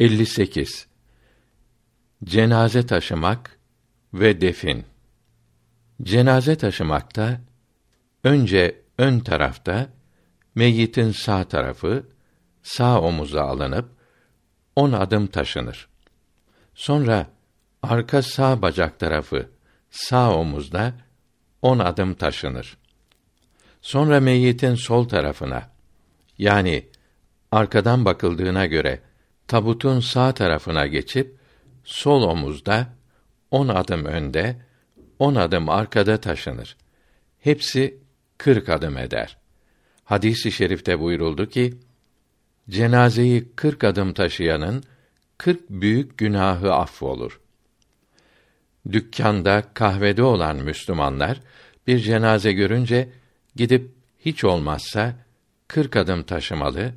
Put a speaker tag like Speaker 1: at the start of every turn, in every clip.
Speaker 1: 58 Cenaze taşımak ve defin. Cenaze taşımakta önce ön tarafta meyyitin sağ tarafı sağ omuza alınıp on adım taşınır. Sonra arka sağ bacak tarafı sağ omuzda on adım taşınır. Sonra meyyitin sol tarafına yani arkadan bakıldığına göre tabutun sağ tarafına geçip sol omuzda on adım önde, on adım arkada taşınır. Hepsi kırk adım eder. Hadis-i şerifte buyuruldu ki, cenazeyi kırk adım taşıyanın kırk büyük günahı affolur. Dükkanda, kahvede olan Müslümanlar bir cenaze görünce gidip hiç olmazsa kırk adım taşımalı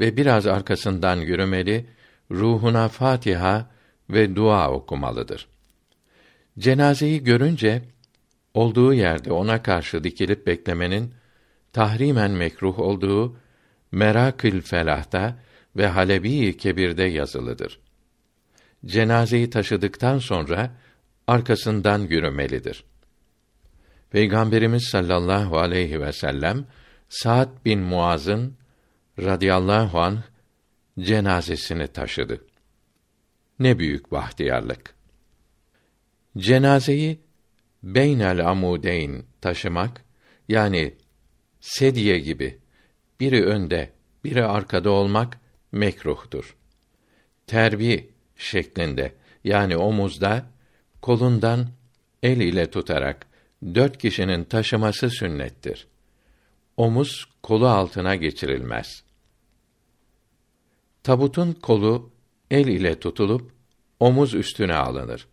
Speaker 1: ve biraz arkasından yürümeli, ruhuna Fatiha ve dua okumalıdır. Cenazeyi görünce olduğu yerde ona karşı dikilip beklemenin tahrimen mekruh olduğu Merakül Felah'ta ve Halebi Kebir'de yazılıdır. Cenazeyi taşıdıktan sonra arkasından yürümelidir. Peygamberimiz sallallahu aleyhi ve sellem Sa'd bin Muaz'ın radıyallahu anh cenazesini taşıdı. Ne büyük bahtiyarlık. Cenazeyi beynel amudeyn taşımak yani sedye gibi biri önde, biri arkada olmak mekruhtur. Terbi şeklinde yani omuzda kolundan el ile tutarak dört kişinin taşıması sünnettir. Omuz kolu altına geçirilmez. Tabutun kolu el ile tutulup omuz üstüne alınır.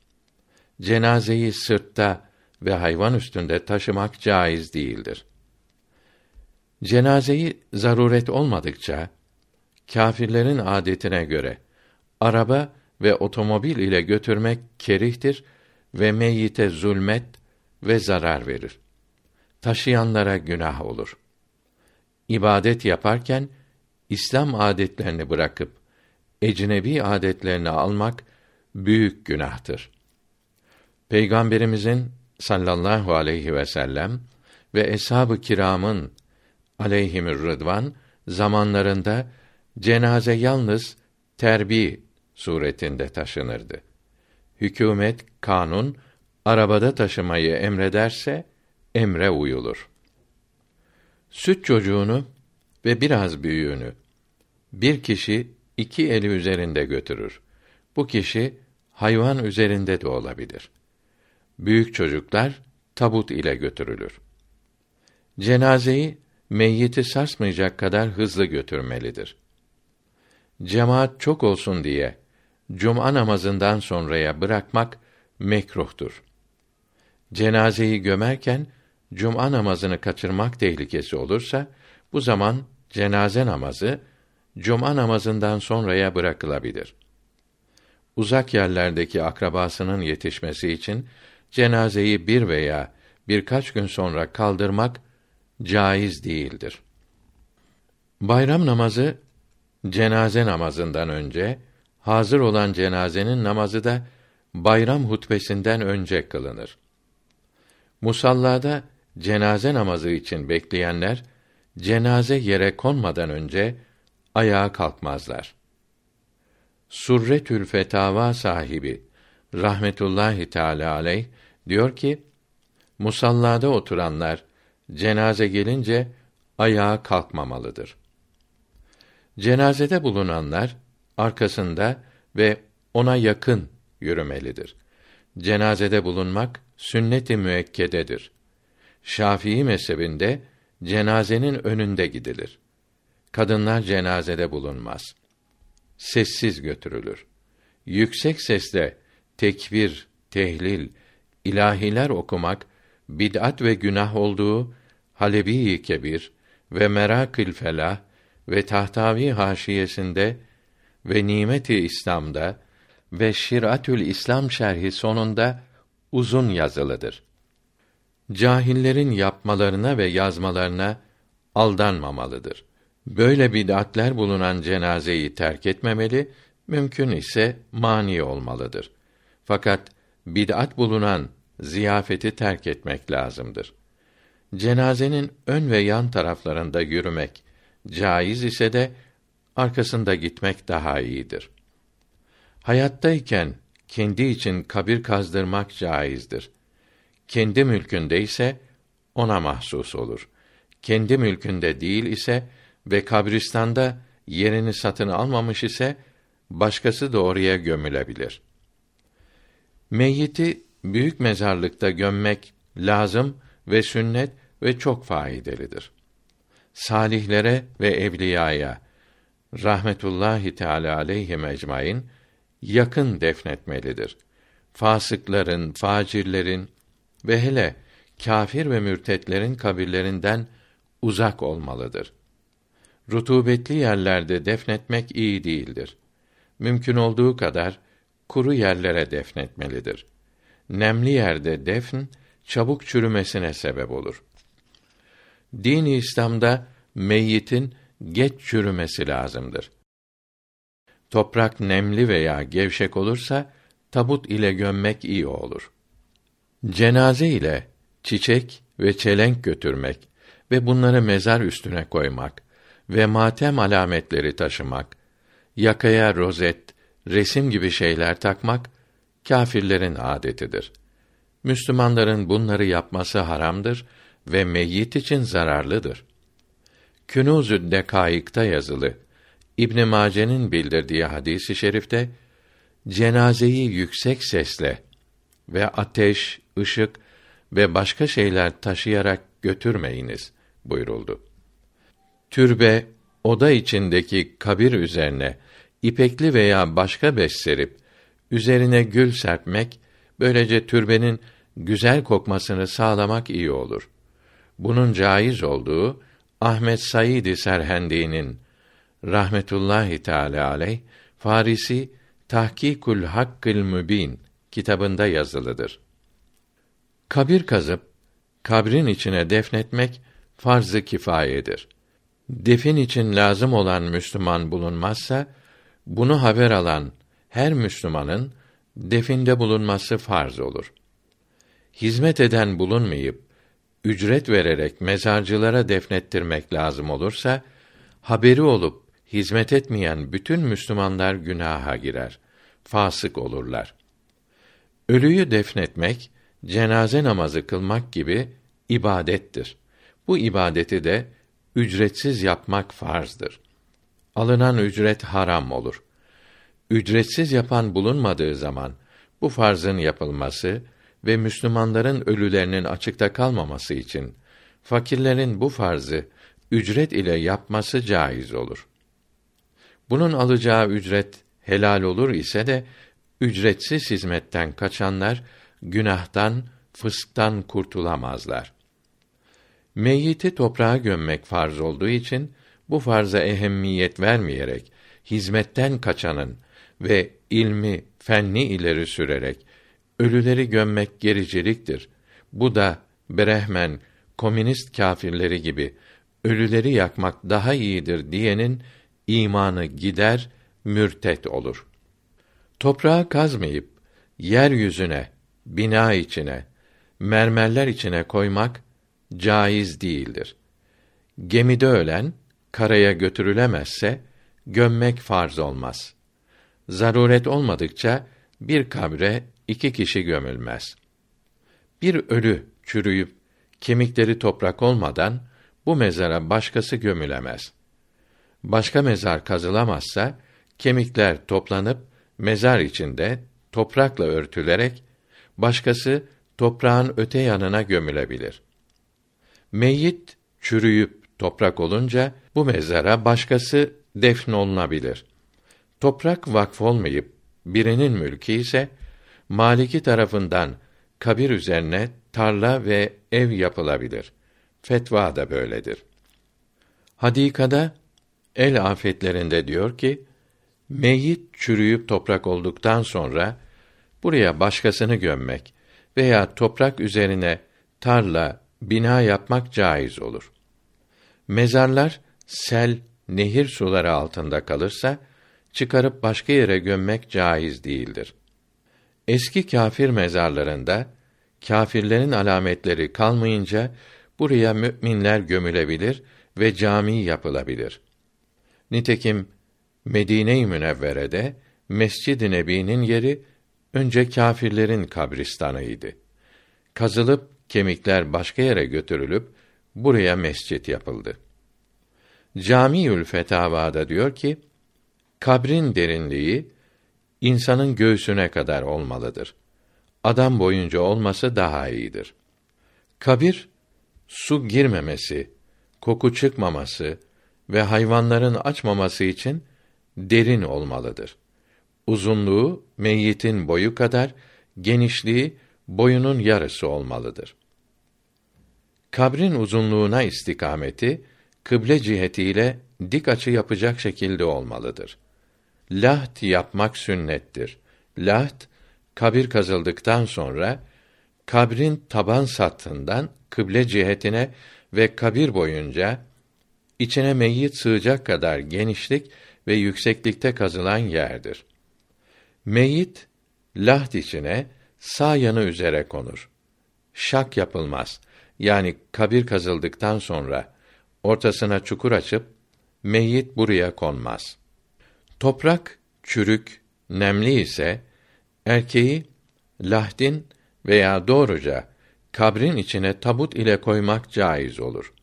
Speaker 1: Cenazeyi sırtta ve hayvan üstünde taşımak caiz değildir. Cenazeyi zaruret olmadıkça kâfirlerin adetine göre araba ve otomobil ile götürmek kerihtir ve meyyite zulmet ve zarar verir. Taşıyanlara günah olur. İbadet yaparken İslam adetlerini bırakıp ecnebi adetlerini almak büyük günahtır. Peygamberimizin sallallahu aleyhi ve sellem ve eshab-ı kiramın aleyhimür rıdvan zamanlarında cenaze yalnız terbi suretinde taşınırdı. Hükümet, kanun arabada taşımayı emrederse emre uyulur. Süt çocuğunu ve biraz büyüğünü bir kişi iki eli üzerinde götürür. Bu kişi hayvan üzerinde de olabilir. Büyük çocuklar tabut ile götürülür. Cenazeyi meyyiti sarsmayacak kadar hızlı götürmelidir. Cemaat çok olsun diye cuma namazından sonraya bırakmak mekruhtur. Cenazeyi gömerken cuma namazını kaçırmak tehlikesi olursa bu zaman cenaze namazı cuma namazından sonraya bırakılabilir. Uzak yerlerdeki akrabasının yetişmesi için cenazeyi bir veya birkaç gün sonra kaldırmak caiz değildir. Bayram namazı cenaze namazından önce, hazır olan cenazenin namazı da bayram hutbesinden önce kılınır. Musallada cenaze namazı için bekleyenler cenaze yere konmadan önce ayağa kalkmazlar. Surretül Fetava sahibi rahmetullahi teala aleyh diyor ki musallada oturanlar cenaze gelince ayağa kalkmamalıdır. Cenazede bulunanlar arkasında ve ona yakın yürümelidir. Cenazede bulunmak sünnet-i müekkededir. Şafii mezhebinde cenazenin önünde gidilir. Kadınlar cenazede bulunmaz. Sessiz götürülür. Yüksek sesle tekbir, tehlil, ilahiler okumak bid'at ve günah olduğu Halebi Kebir ve Merakül Felah ve Tahtavi haşiyesinde ve Nimeti İslam'da ve Şiratül İslam şerhi sonunda uzun yazılıdır. Cahillerin yapmalarına ve yazmalarına aldanmamalıdır. Böyle bid'atler bulunan cenazeyi terk etmemeli, mümkün ise mani olmalıdır. Fakat bid'at bulunan ziyafeti terk etmek lazımdır. Cenazenin ön ve yan taraflarında yürümek caiz ise de arkasında gitmek daha iyidir. Hayattayken kendi için kabir kazdırmak caizdir. Kendi mülkünde ise ona mahsus olur. Kendi mülkünde değil ise ve kabristanda yerini satın almamış ise başkası da oraya gömülebilir. Meyyiti büyük mezarlıkta gömmek lazım ve sünnet ve çok faydalıdır. Salihlere ve evliyaya rahmetullahi teala aleyhi ecmaîn yakın defnetmelidir. Fasıkların, facirlerin ve hele kâfir ve mürtetlerin kabirlerinden uzak olmalıdır. Rutubetli yerlerde defnetmek iyi değildir. Mümkün olduğu kadar kuru yerlere defnetmelidir. Nemli yerde defn çabuk çürümesine sebep olur. Din-i İslam'da meyyitin geç çürümesi lazımdır. Toprak nemli veya gevşek olursa tabut ile gömmek iyi olur. Cenaze ile çiçek ve çelenk götürmek ve bunları mezar üstüne koymak ve matem alametleri taşımak, yakaya rozet, resim gibi şeyler takmak kâfirlerin adetidir. Müslümanların bunları yapması haramdır ve meyyit için zararlıdır. Künûz-ü Dekâik'ta yazılı İbn Mace'nin bildirdiği hadisi i şerifte cenazeyi yüksek sesle ve ateş, ışık ve başka şeyler taşıyarak götürmeyiniz buyuruldu. Türbe, oda içindeki kabir üzerine ipekli veya başka bez serip üzerine gül serpmek böylece türbenin güzel kokmasını sağlamak iyi olur. Bunun caiz olduğu Ahmet Said Serhendi'nin rahmetullahi teala aleyh Farisi Tahkikul Hakkıl Mübin kitabında yazılıdır. Kabir kazıp kabrin içine defnetmek farz-ı kifayedir. Defin için lazım olan Müslüman bulunmazsa bunu haber alan her Müslümanın definde bulunması farz olur. Hizmet eden bulunmayıp ücret vererek mezarcılara defnettirmek lazım olursa haberi olup hizmet etmeyen bütün Müslümanlar günaha girer. Fasık olurlar. Ölüyü defnetmek, cenaze namazı kılmak gibi ibadettir. Bu ibadeti de ücretsiz yapmak farzdır. Alınan ücret haram olur. Ücretsiz yapan bulunmadığı zaman bu farzın yapılması ve Müslümanların ölülerinin açıkta kalmaması için fakirlerin bu farzı ücret ile yapması caiz olur. Bunun alacağı ücret helal olur ise de ücretsiz hizmetten kaçanlar günahtan, fısktan kurtulamazlar. Meyyiti toprağa gömmek farz olduğu için bu farza ehemmiyet vermeyerek hizmetten kaçanın ve ilmi, fenni ileri sürerek ölüleri gömmek gericiliktir. Bu da Brehmen, komünist kâfirleri gibi ölüleri yakmak daha iyidir diyenin imanı gider, mürtet olur. Toprağı kazmayıp yeryüzüne, bina içine, mermerler içine koymak caiz değildir. Gemide ölen karaya götürülemezse gömmek farz olmaz. Zaruret olmadıkça bir kabre iki kişi gömülmez. Bir ölü çürüyüp kemikleri toprak olmadan bu mezara başkası gömülemez. Başka mezar kazılamazsa kemikler toplanıp mezar içinde toprakla örtülerek başkası toprağın öte yanına gömülebilir. Meyyit çürüyüp toprak olunca bu mezara başkası defnolunabilir. Toprak vakf olmayıp birinin mülkü ise maliki tarafından kabir üzerine tarla ve ev yapılabilir. Fetva da böyledir. Hadikada el afetlerinde diyor ki meyyit çürüyüp toprak olduktan sonra buraya başkasını gömmek veya toprak üzerine tarla, bina yapmak caiz olur. Mezarlar sel, nehir suları altında kalırsa çıkarıp başka yere gömmek caiz değildir. Eski kâfir mezarlarında kâfirlerin alametleri kalmayınca buraya müminler gömülebilir ve cami yapılabilir. Nitekim Medine-i Münevvere'de Mescid-i Nebi'nin yeri önce kâfirlerin kabristanıydı. Kazılıp kemikler başka yere götürülüp buraya mescit yapıldı. Camiül Fetavada diyor ki, kabrin derinliği insanın göğsüne kadar olmalıdır. Adam boyunca olması daha iyidir. Kabir su girmemesi, koku çıkmaması ve hayvanların açmaması için derin olmalıdır. Uzunluğu meyyitin boyu kadar, genişliği boyunun yarısı olmalıdır. Kabrin uzunluğuna istikameti kıble cihetiyle dik açı yapacak şekilde olmalıdır. Laht yapmak sünnettir. Laht kabir kazıldıktan sonra kabrin taban sattından kıble cihetine ve kabir boyunca içine meyyit sığacak kadar genişlik ve yükseklikte kazılan yerdir. Meyyit laht içine sağ yanı üzere konur. Şak yapılmaz. Yani kabir kazıldıktan sonra ortasına çukur açıp meyyit buraya konmaz. Toprak çürük, nemli ise erkeği lahdin veya doğruca kabrin içine tabut ile koymak caiz olur.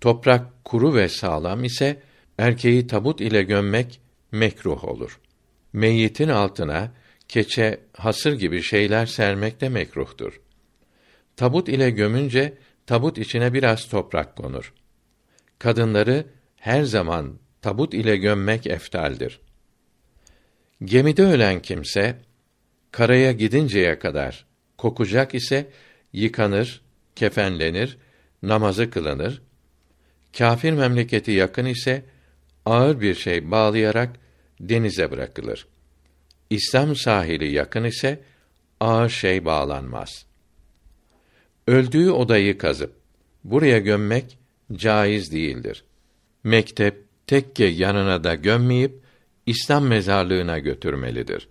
Speaker 1: Toprak kuru ve sağlam ise erkeği tabut ile gömmek mekruh olur. Meyyitin altına keçe, hasır gibi şeyler sermek de mekruhtur. Tabut ile gömünce tabut içine biraz toprak konur. Kadınları her zaman tabut ile gömmek eftaldir. Gemide ölen kimse karaya gidinceye kadar kokacak ise yıkanır, kefenlenir, namazı kılınır. Kafir memleketi yakın ise ağır bir şey bağlayarak denize bırakılır. İslam sahili yakın ise ağır şey bağlanmaz. Öldüğü odayı kazıp buraya gömmek caiz değildir. Mektep, tekke yanına da gömmeyip İslam mezarlığına götürmelidir.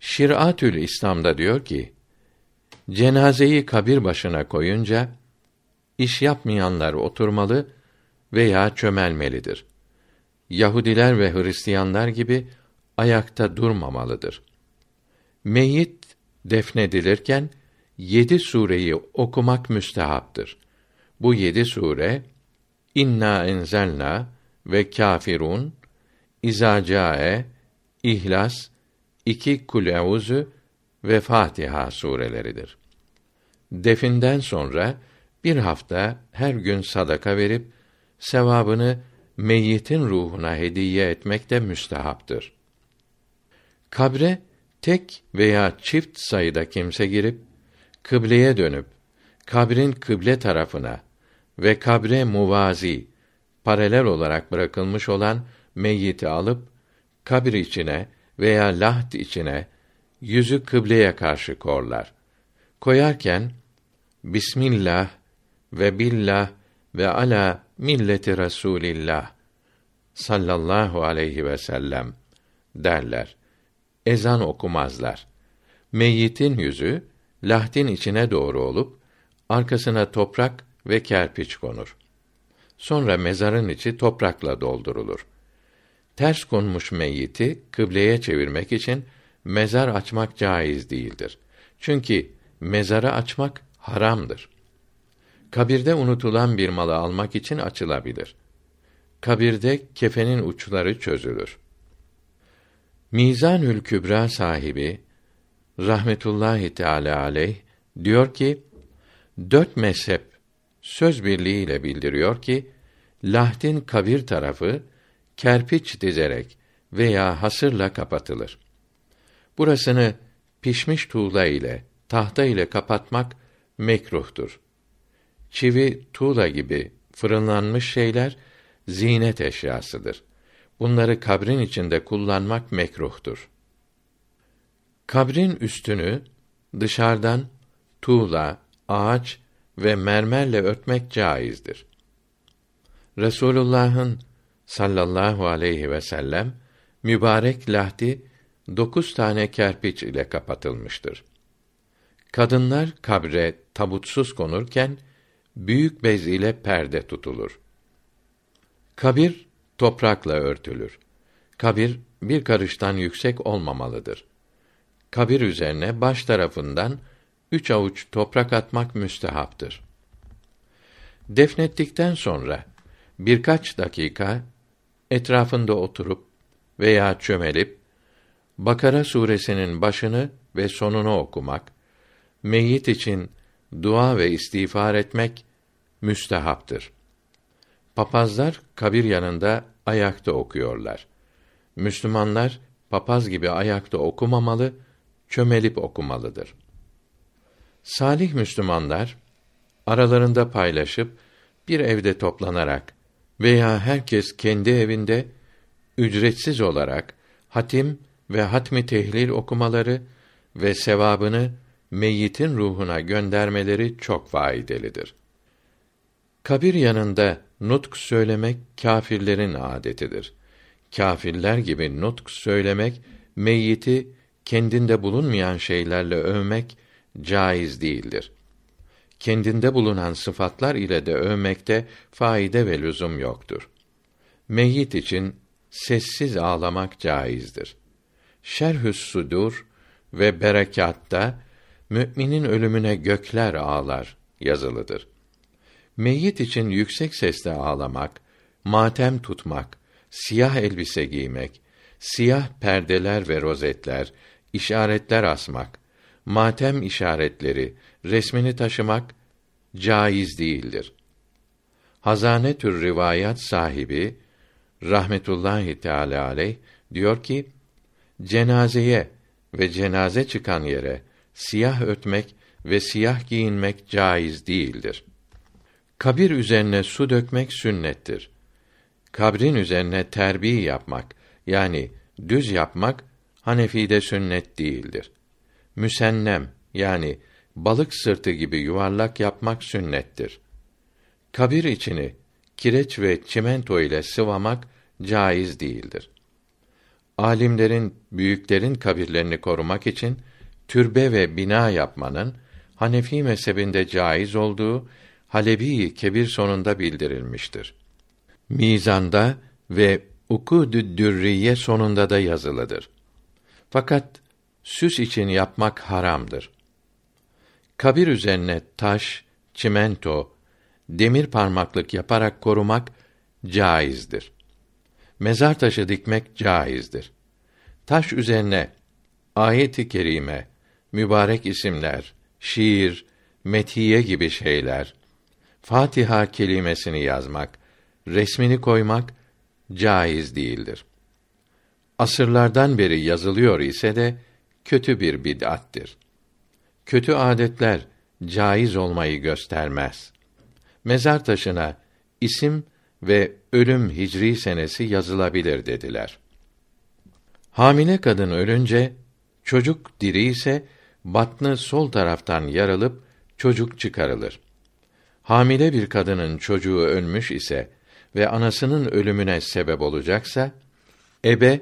Speaker 1: Şiratül İslam'da diyor ki: Cenazeyi kabir başına koyunca iş yapmayanlar oturmalı veya çömelmelidir. Yahudiler ve Hristiyanlar gibi ayakta durmamalıdır. Meyyit defnedilirken yedi sureyi okumak müstehaptır. Bu yedi sure İnna enzelna ve Kafirun, İzacae, İhlas, iki Kuleuzu ve Fatiha sureleridir. Definden sonra bir hafta her gün sadaka verip sevabını meyyitin ruhuna hediye etmek de müstehaptır. Kabre tek veya çift sayıda kimse girip kıbleye dönüp kabrin kıble tarafına ve kabre muvazi paralel olarak bırakılmış olan meyyiti alıp kabir içine veya laht içine yüzü kıbleye karşı korlar. Koyarken Bismillah ve billah ve ala milleti Resulillah sallallahu aleyhi ve sellem derler. Ezan okumazlar. Meyyitin yüzü lahtin içine doğru olup arkasına toprak ve kerpiç konur. Sonra mezarın içi toprakla doldurulur. Ters konmuş meyyiti kıbleye çevirmek için mezar açmak caiz değildir. Çünkü mezarı açmak haramdır. Kabirde unutulan bir malı almak için açılabilir. Kabirde kefenin uçları çözülür. Mizanül Kübra sahibi rahmetullahi teala aleyh diyor ki dört mezhep söz birliğiyle bildiriyor ki lahdin kabir tarafı kerpiç dizerek veya hasırla kapatılır. Burasını pişmiş tuğla ile tahta ile kapatmak mekruhtur. Çivi, tuğla gibi fırınlanmış şeyler zinet eşyasıdır. Bunları kabrin içinde kullanmak mekruhtur. Kabrin üstünü dışarıdan tuğla, ağaç ve mermerle örtmek caizdir. Resulullah'ın sallallahu aleyhi ve sellem mübarek lahdi dokuz tane kerpiç ile kapatılmıştır. Kadınlar kabre tabutsuz konurken büyük bez ile perde tutulur. Kabir toprakla örtülür. Kabir bir karıştan yüksek olmamalıdır. Kabir üzerine baş tarafından üç avuç toprak atmak müstehaptır. Defnettikten sonra birkaç dakika etrafında oturup veya çömelip Bakara suresinin başını ve sonunu okumak, meyyit için dua ve istiğfar etmek müstehaptır. Papazlar kabir yanında ayakta okuyorlar. Müslümanlar papaz gibi ayakta okumamalı, çömelip okumalıdır. Salih Müslümanlar aralarında paylaşıp bir evde toplanarak veya herkes kendi evinde ücretsiz olarak hatim ve hatmi tehlil okumaları ve sevabını meyyitin ruhuna göndermeleri çok faydalıdır. Kabir yanında nutk söylemek kâfirlerin adetidir. Kâfirler gibi nutk söylemek meyyiti kendinde bulunmayan şeylerle övmek caiz değildir. Kendinde bulunan sıfatlar ile de övmekte faide ve lüzum yoktur. Meyyit için sessiz ağlamak caizdir. Şerhü's Sudur ve Berekat'ta müminin ölümüne gökler ağlar yazılıdır. Meyyit için yüksek sesle ağlamak, matem tutmak, siyah elbise giymek, siyah perdeler ve rozetler, işaretler asmak, matem işaretleri, resmini taşımak caiz değildir. Hazane tür rivayat sahibi rahmetullahi teala aleyh diyor ki cenazeye ve cenaze çıkan yere siyah ötmek ve siyah giyinmek caiz değildir. Kabir üzerine su dökmek sünnettir. Kabrin üzerine terbi yapmak yani düz yapmak Hanefi'de sünnet değildir. Müsennem yani balık sırtı gibi yuvarlak yapmak sünnettir. Kabir içini kireç ve çimento ile sıvamak caiz değildir. Alimlerin, büyüklerin kabirlerini korumak için türbe ve bina yapmanın Hanefi mezhebinde caiz olduğu Halebi Kebir sonunda bildirilmiştir. Mizanda ve Ukudü Dürriye sonunda da yazılıdır. Fakat süs için yapmak haramdır. Kabir üzerine taş, çimento, demir parmaklık yaparak korumak caizdir. Mezar taşı dikmek caizdir. Taş üzerine ayet-i kerime, mübarek isimler, şiir, metiye gibi şeyler, Fatiha kelimesini yazmak, resmini koymak caiz değildir. Asırlardan beri yazılıyor ise de kötü bir bid'attir. Kötü adetler caiz olmayı göstermez. Mezar taşına isim ve ölüm hicri senesi yazılabilir dediler. Hamile kadın ölünce çocuk diri ise batnı sol taraftan yarılıp çocuk çıkarılır. Hamile bir kadının çocuğu ölmüş ise ve anasının ölümüne sebep olacaksa ebe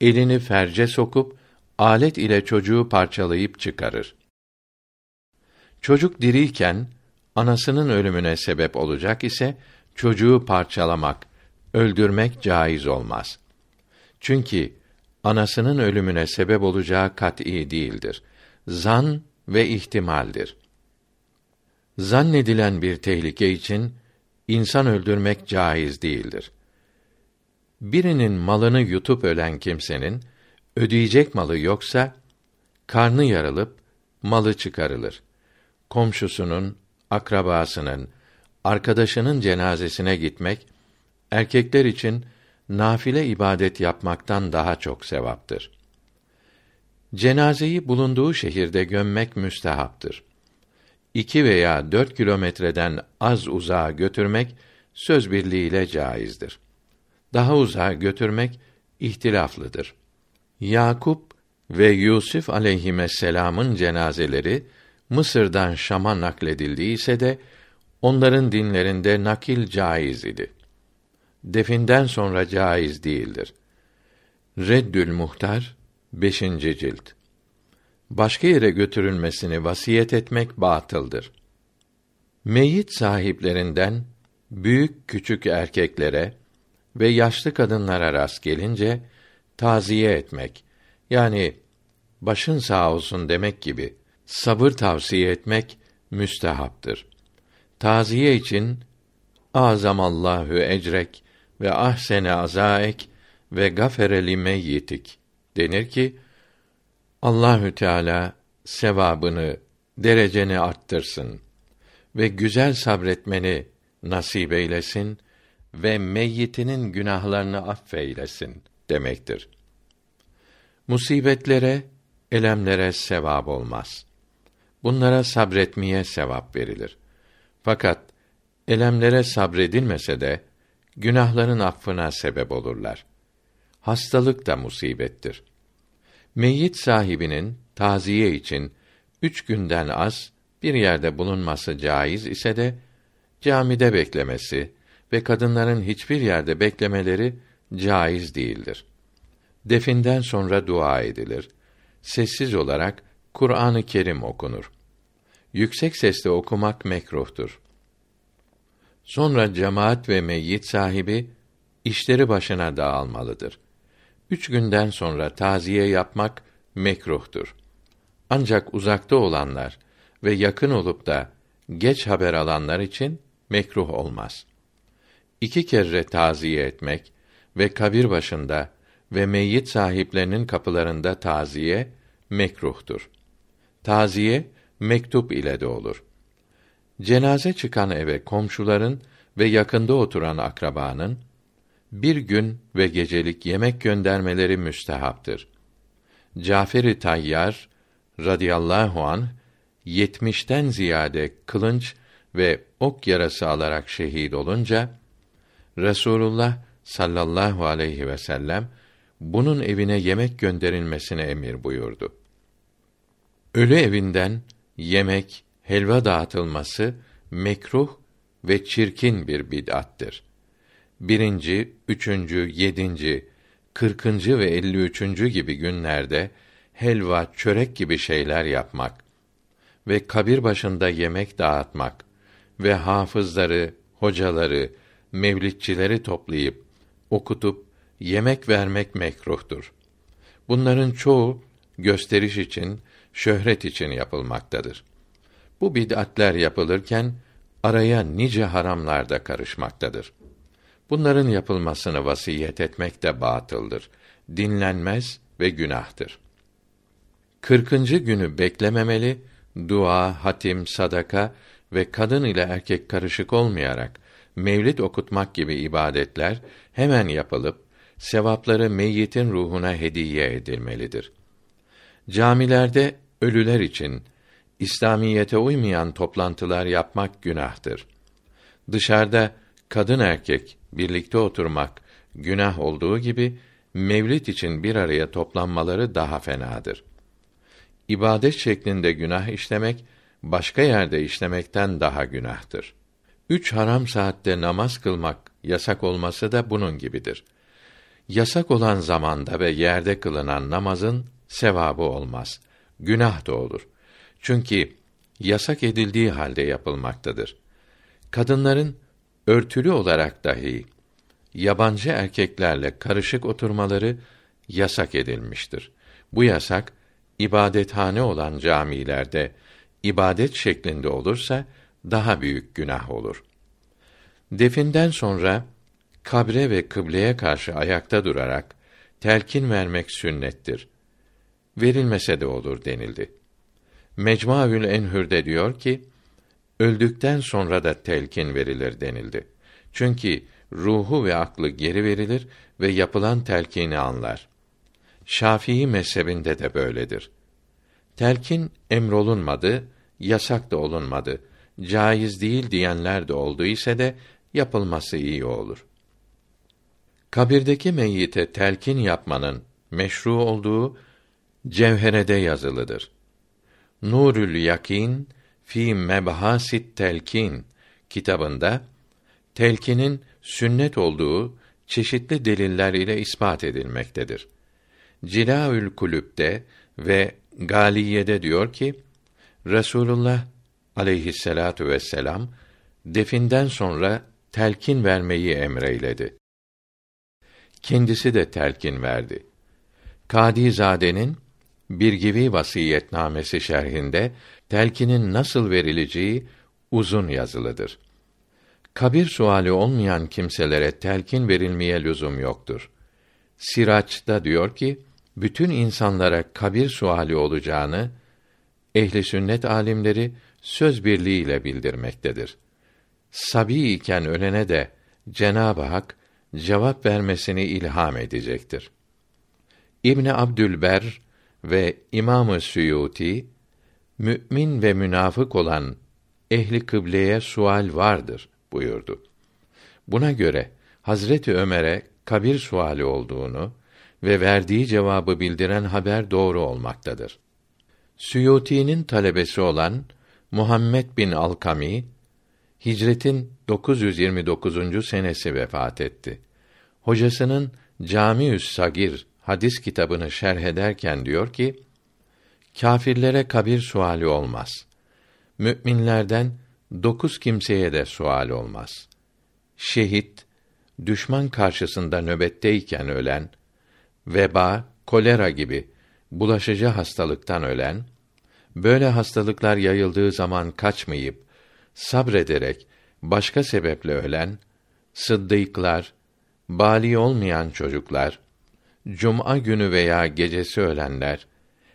Speaker 1: elini ferce sokup alet ile çocuğu parçalayıp çıkarır. Çocuk diriyken anasının ölümüne sebep olacak ise çocuğu parçalamak, öldürmek caiz olmaz. Çünkü anasının ölümüne sebep olacağı kat'î değildir. Zan ve ihtimaldir. Zannedilen bir tehlike için insan öldürmek caiz değildir. Birinin malını yutup ölen kimsenin ödeyecek malı yoksa karnı yarılıp malı çıkarılır. Komşusunun, akrabasının, arkadaşının cenazesine gitmek erkekler için nafile ibadet yapmaktan daha çok sevaptır. Cenazeyi bulunduğu şehirde gömmek müstehaptır. İki veya dört kilometreden az uzağa götürmek söz birliğiyle caizdir. Daha uzağa götürmek ihtilaflıdır. Yakup ve Yusuf aleyhisselam'ın cenazeleri Mısır'dan Şam'a nakledildiyse de onların dinlerinde nakil caiz idi. definden sonra caiz değildir. Reddül Muhtar 5. cilt. Başka yere götürülmesini vasiyet etmek batıldır. Meyyit sahiplerinden büyük küçük erkeklere ve yaşlı kadınlara rast gelince taziye etmek yani başın sağ olsun demek gibi sabır tavsiye etmek müstehaptır. Taziye için azamallahu ecrek ve ahsene azaek ve gafere li meyyitik denir ki Allahü Teala sevabını, dereceni arttırsın ve güzel sabretmeni nasip eylesin ve meyyitinin günahlarını affeylesin demektir. Musibetlere, elemlere sevap olmaz. Bunlara sabretmeye sevap verilir. Fakat elemlere sabredilmese de günahların affına sebep olurlar. Hastalık da musibettir. Meyyit sahibinin taziye için üç günden az bir yerde bulunması caiz ise de camide beklemesi ve kadınların hiçbir yerde beklemeleri caiz değildir. Definden sonra dua edilir. Sessiz olarak Kur'an-ı Kerim okunur. Yüksek sesle okumak mekruhtur. Sonra cemaat ve meyyit sahibi işleri başına dağılmalıdır. Üç günden sonra taziye yapmak mekruhtur. Ancak uzakta olanlar ve yakın olup da geç haber alanlar için mekruh olmaz. İki kere taziye etmek ve kabir başında ve meyyit sahiplerinin kapılarında taziye mekruhtur. Taziye mektup ile de olur. Cenaze çıkan eve komşuların ve yakında oturan akrabanın bir gün ve gecelik yemek göndermeleri müstehaptır. Cafer-i Tayyar radıyallahu an yetmişten ziyade kılınç ve ok yarası alarak şehit olunca Resulullah sallallahu aleyhi ve sellem bunun evine yemek gönderilmesine emir buyurdu. Ölü evinden yemek, helva dağıtılması mekruh ve çirkin bir bid'attir. Birinci, üçüncü, yedinci, kırkıncı ve elli üçüncü gibi günlerde helva, çörek gibi şeyler yapmak ve kabir başında yemek dağıtmak ve hafızları, hocaları, mevlidçileri toplayıp okutup yemek vermek mekruhtur. Bunların çoğu gösteriş için, şöhret için yapılmaktadır. Bu bid'atler yapılırken araya nice haramlar da karışmaktadır. Bunların yapılmasını vasiyet etmek de batıldır. Dinlenmez ve günahtır. Kırkıncı günü beklememeli, dua, hatim, sadaka ve kadın ile erkek karışık olmayarak mevlid okutmak gibi ibadetler hemen yapılıp sevapları meyyitin ruhuna hediye edilmelidir. Camilerde ölüler için İslamiyete uymayan toplantılar yapmak günahtır. Dışarıda kadın erkek birlikte oturmak günah olduğu gibi mevlid için bir araya toplanmaları daha fenadır. İbadet şeklinde günah işlemek başka yerde işlemekten daha günahtır. Üç haram saatte namaz kılmak yasak olması da bunun gibidir. Yasak olan zamanda ve yerde kılınan namazın sevabı olmaz. Günah da olur. Çünkü yasak edildiği halde yapılmaktadır. Kadınların örtülü olarak dahi yabancı erkeklerle karışık oturmaları yasak edilmiştir. Bu yasak ibadethane olan camilerde ibadet şeklinde olursa daha büyük günah olur. Definden sonra kabre ve kıbleye karşı ayakta durarak telkin vermek sünnettir. Verilmese de olur denildi. Mecmuaül Enhür'de diyor ki, öldükten sonra da telkin verilir denildi. Çünkü ruhu ve aklı geri verilir ve yapılan telkini anlar. Şafii mezhebinde de böyledir. Telkin emrolunmadı, yasak da olunmadı. Caiz değil diyenler de oldu ise de yapılması iyi olur. Kabirdeki meyyite telkin yapmanın meşru olduğu cevherede yazılıdır. Nurül Yakin fi Mebhasit Telkin kitabında telkinin sünnet olduğu çeşitli deliller ile ispat edilmektedir. Cilaül Kulüp'te ve Galiye'de diyor ki Resulullah aleyhisselatu vesselam definden sonra telkin vermeyi emreyledi. Kendisi de telkin verdi. Kadizade'nin bir gibi vasiyetnamesi şerhinde telkinin nasıl verileceği uzun yazılıdır. Kabir suali olmayan kimselere telkin verilmeye lüzum yoktur. Siraç'ta diyor ki, bütün insanlara kabir suali olacağını ehli sünnet alimleri söz birliğiyle bildirmektedir. Sabi iken ölene de Cenab-ı Hak cevap vermesini ilham edecektir. İbn Abdülber ve İmamı Suyuti mümin ve münafık olan ehli kıbleye sual vardır buyurdu. Buna göre Hazreti Ömer'e kabir suali olduğunu ve verdiği cevabı bildiren haber doğru olmaktadır. Suyuti'nin talebesi olan Muhammed bin Alkami Hicretin 929. senesi vefat etti. Hocasının Camiü's Sagir hadis kitabını şerh ederken diyor ki: Kâfirlere kabir suali olmaz. Müminlerden dokuz kimseye de sual olmaz. Şehit, düşman karşısında nöbetteyken ölen, veba, kolera gibi bulaşıcı hastalıktan ölen, böyle hastalıklar yayıldığı zaman kaçmayıp sabrederek başka sebeple ölen sıddıklar, bali olmayan çocuklar, cuma günü veya gecesi ölenler,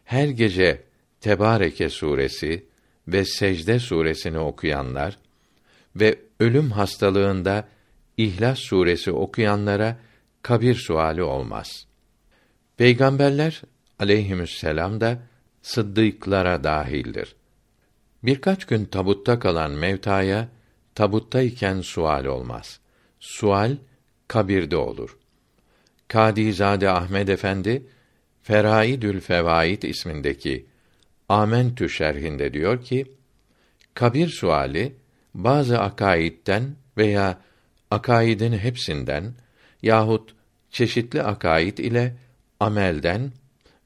Speaker 1: her gece Tebareke suresi ve Secde suresini okuyanlar ve ölüm hastalığında İhlas suresi okuyanlara kabir suali olmaz. Peygamberler aleyhisselam da sıddıklara dahildir. Birkaç gün tabutta kalan mevtaya tabuttayken sual olmaz. Sual kabirde olur. Kadizade Ahmed Efendi Feraidül Fevaid ismindeki Amentü şerhinde diyor ki: Kabir suali bazı akaidden veya akaidin hepsinden yahut çeşitli akaid ile amelden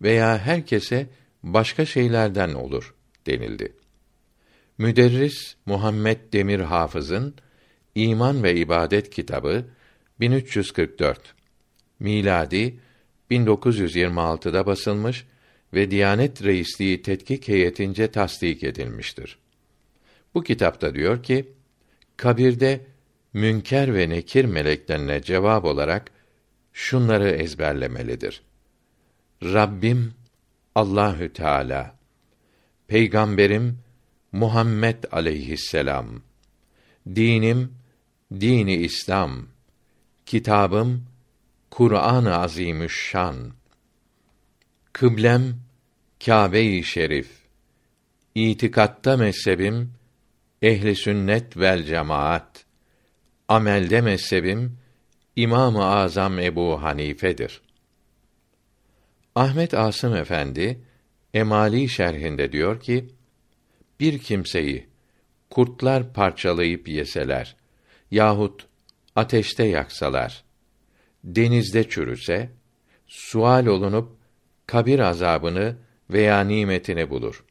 Speaker 1: veya herkese başka şeylerden olur denildi. Müderris Muhammed Demir Hafız'ın İman ve İbadet kitabı 1344 miladi 1926'da basılmış ve Diyanet Reisliği Tetkik Heyetince tasdik edilmiştir. Bu kitapta diyor ki, kabirde münker ve nekir meleklerine cevap olarak şunları ezberlemelidir. Rabbim Allahü Teala, Peygamberim Muhammed aleyhisselam, dinim dini İslam, kitabım Kur'an-ı Azimüşşan, kıblem Kâbe-i Şerif, itikatta mezhebim ehli sünnet vel cemaat, amelde mezhebim İmam-ı Azam Ebu Hanife'dir. Ahmet Asım Efendi Emali şerhinde diyor ki: Bir kimseyi kurtlar parçalayıp yeseler yahut ateşte yaksalar, denizde çürüse, sual olunup kabir azabını veya nimetini bulur.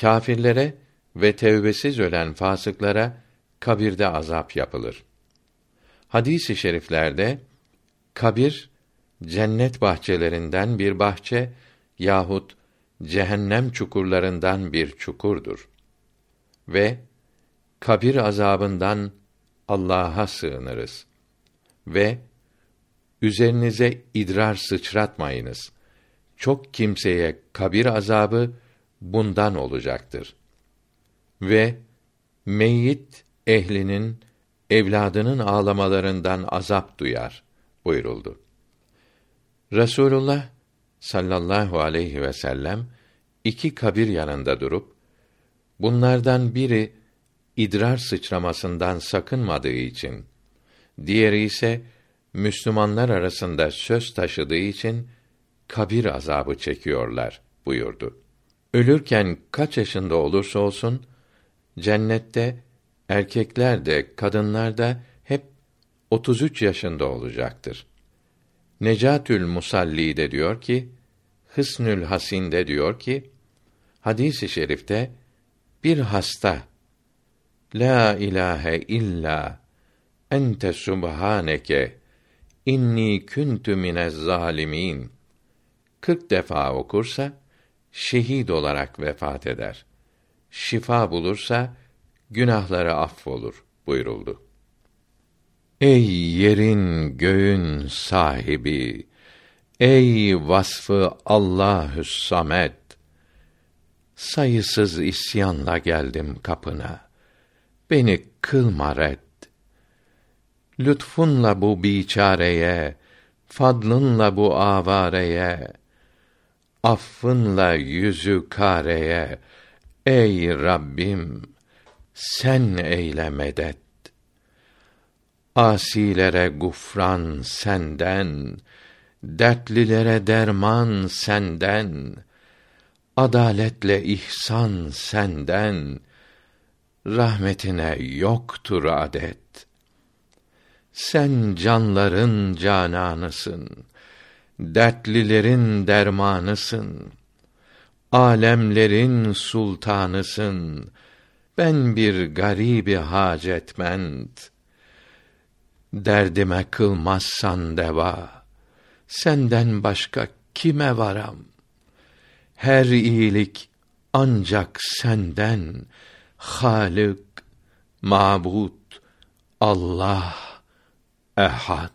Speaker 1: Kâfirlere ve tevbesiz ölen fasıklara kabirde azap yapılır. Hadis-i şeriflerde kabir cennet bahçelerinden bir bahçe yahut cehennem çukurlarından bir çukurdur. Ve kabir azabından Allah'a sığınırız. Ve üzerinize idrar sıçratmayınız. Çok kimseye kabir azabı bundan olacaktır. Ve meyyit ehlinin evladının ağlamalarından azap duyar buyuruldu. Resulullah sallallahu aleyhi ve sellem iki kabir yanında durup bunlardan biri idrar sıçramasından sakınmadığı için diğeri ise Müslümanlar arasında söz taşıdığı için kabir azabı çekiyorlar buyurdu. Ölürken kaç yaşında olursa olsun cennette erkekler de kadınlar da 33 yaşında olacaktır. Necatül Musalli de diyor ki, Hısnül Hasin de diyor ki, hadisi i şerifte bir hasta La ilahe illa ente subhaneke inni kuntu minez zalimin 40 defa okursa şehit olarak vefat eder. Şifa bulursa günahları affolur buyuruldu. Ey yerin göğün sahibi, ey vasfı Allahü Samet, sayısız isyanla geldim kapına. Beni kılma red. Lütfunla bu biçareye, fadlınla bu avareye, affınla yüzü kareye, ey Rabbim, sen eyle medet. Asilere gufran senden, dertlilere derman senden, adaletle ihsan senden, rahmetine yoktur adet. Sen canların cananısın, dertlilerin dermanısın, alemlerin sultanısın, ben bir garibi hacetmend, derdime kılmazsan deva, senden başka kime varam? Her iyilik ancak senden, Halık, Mabut, Allah, Aha,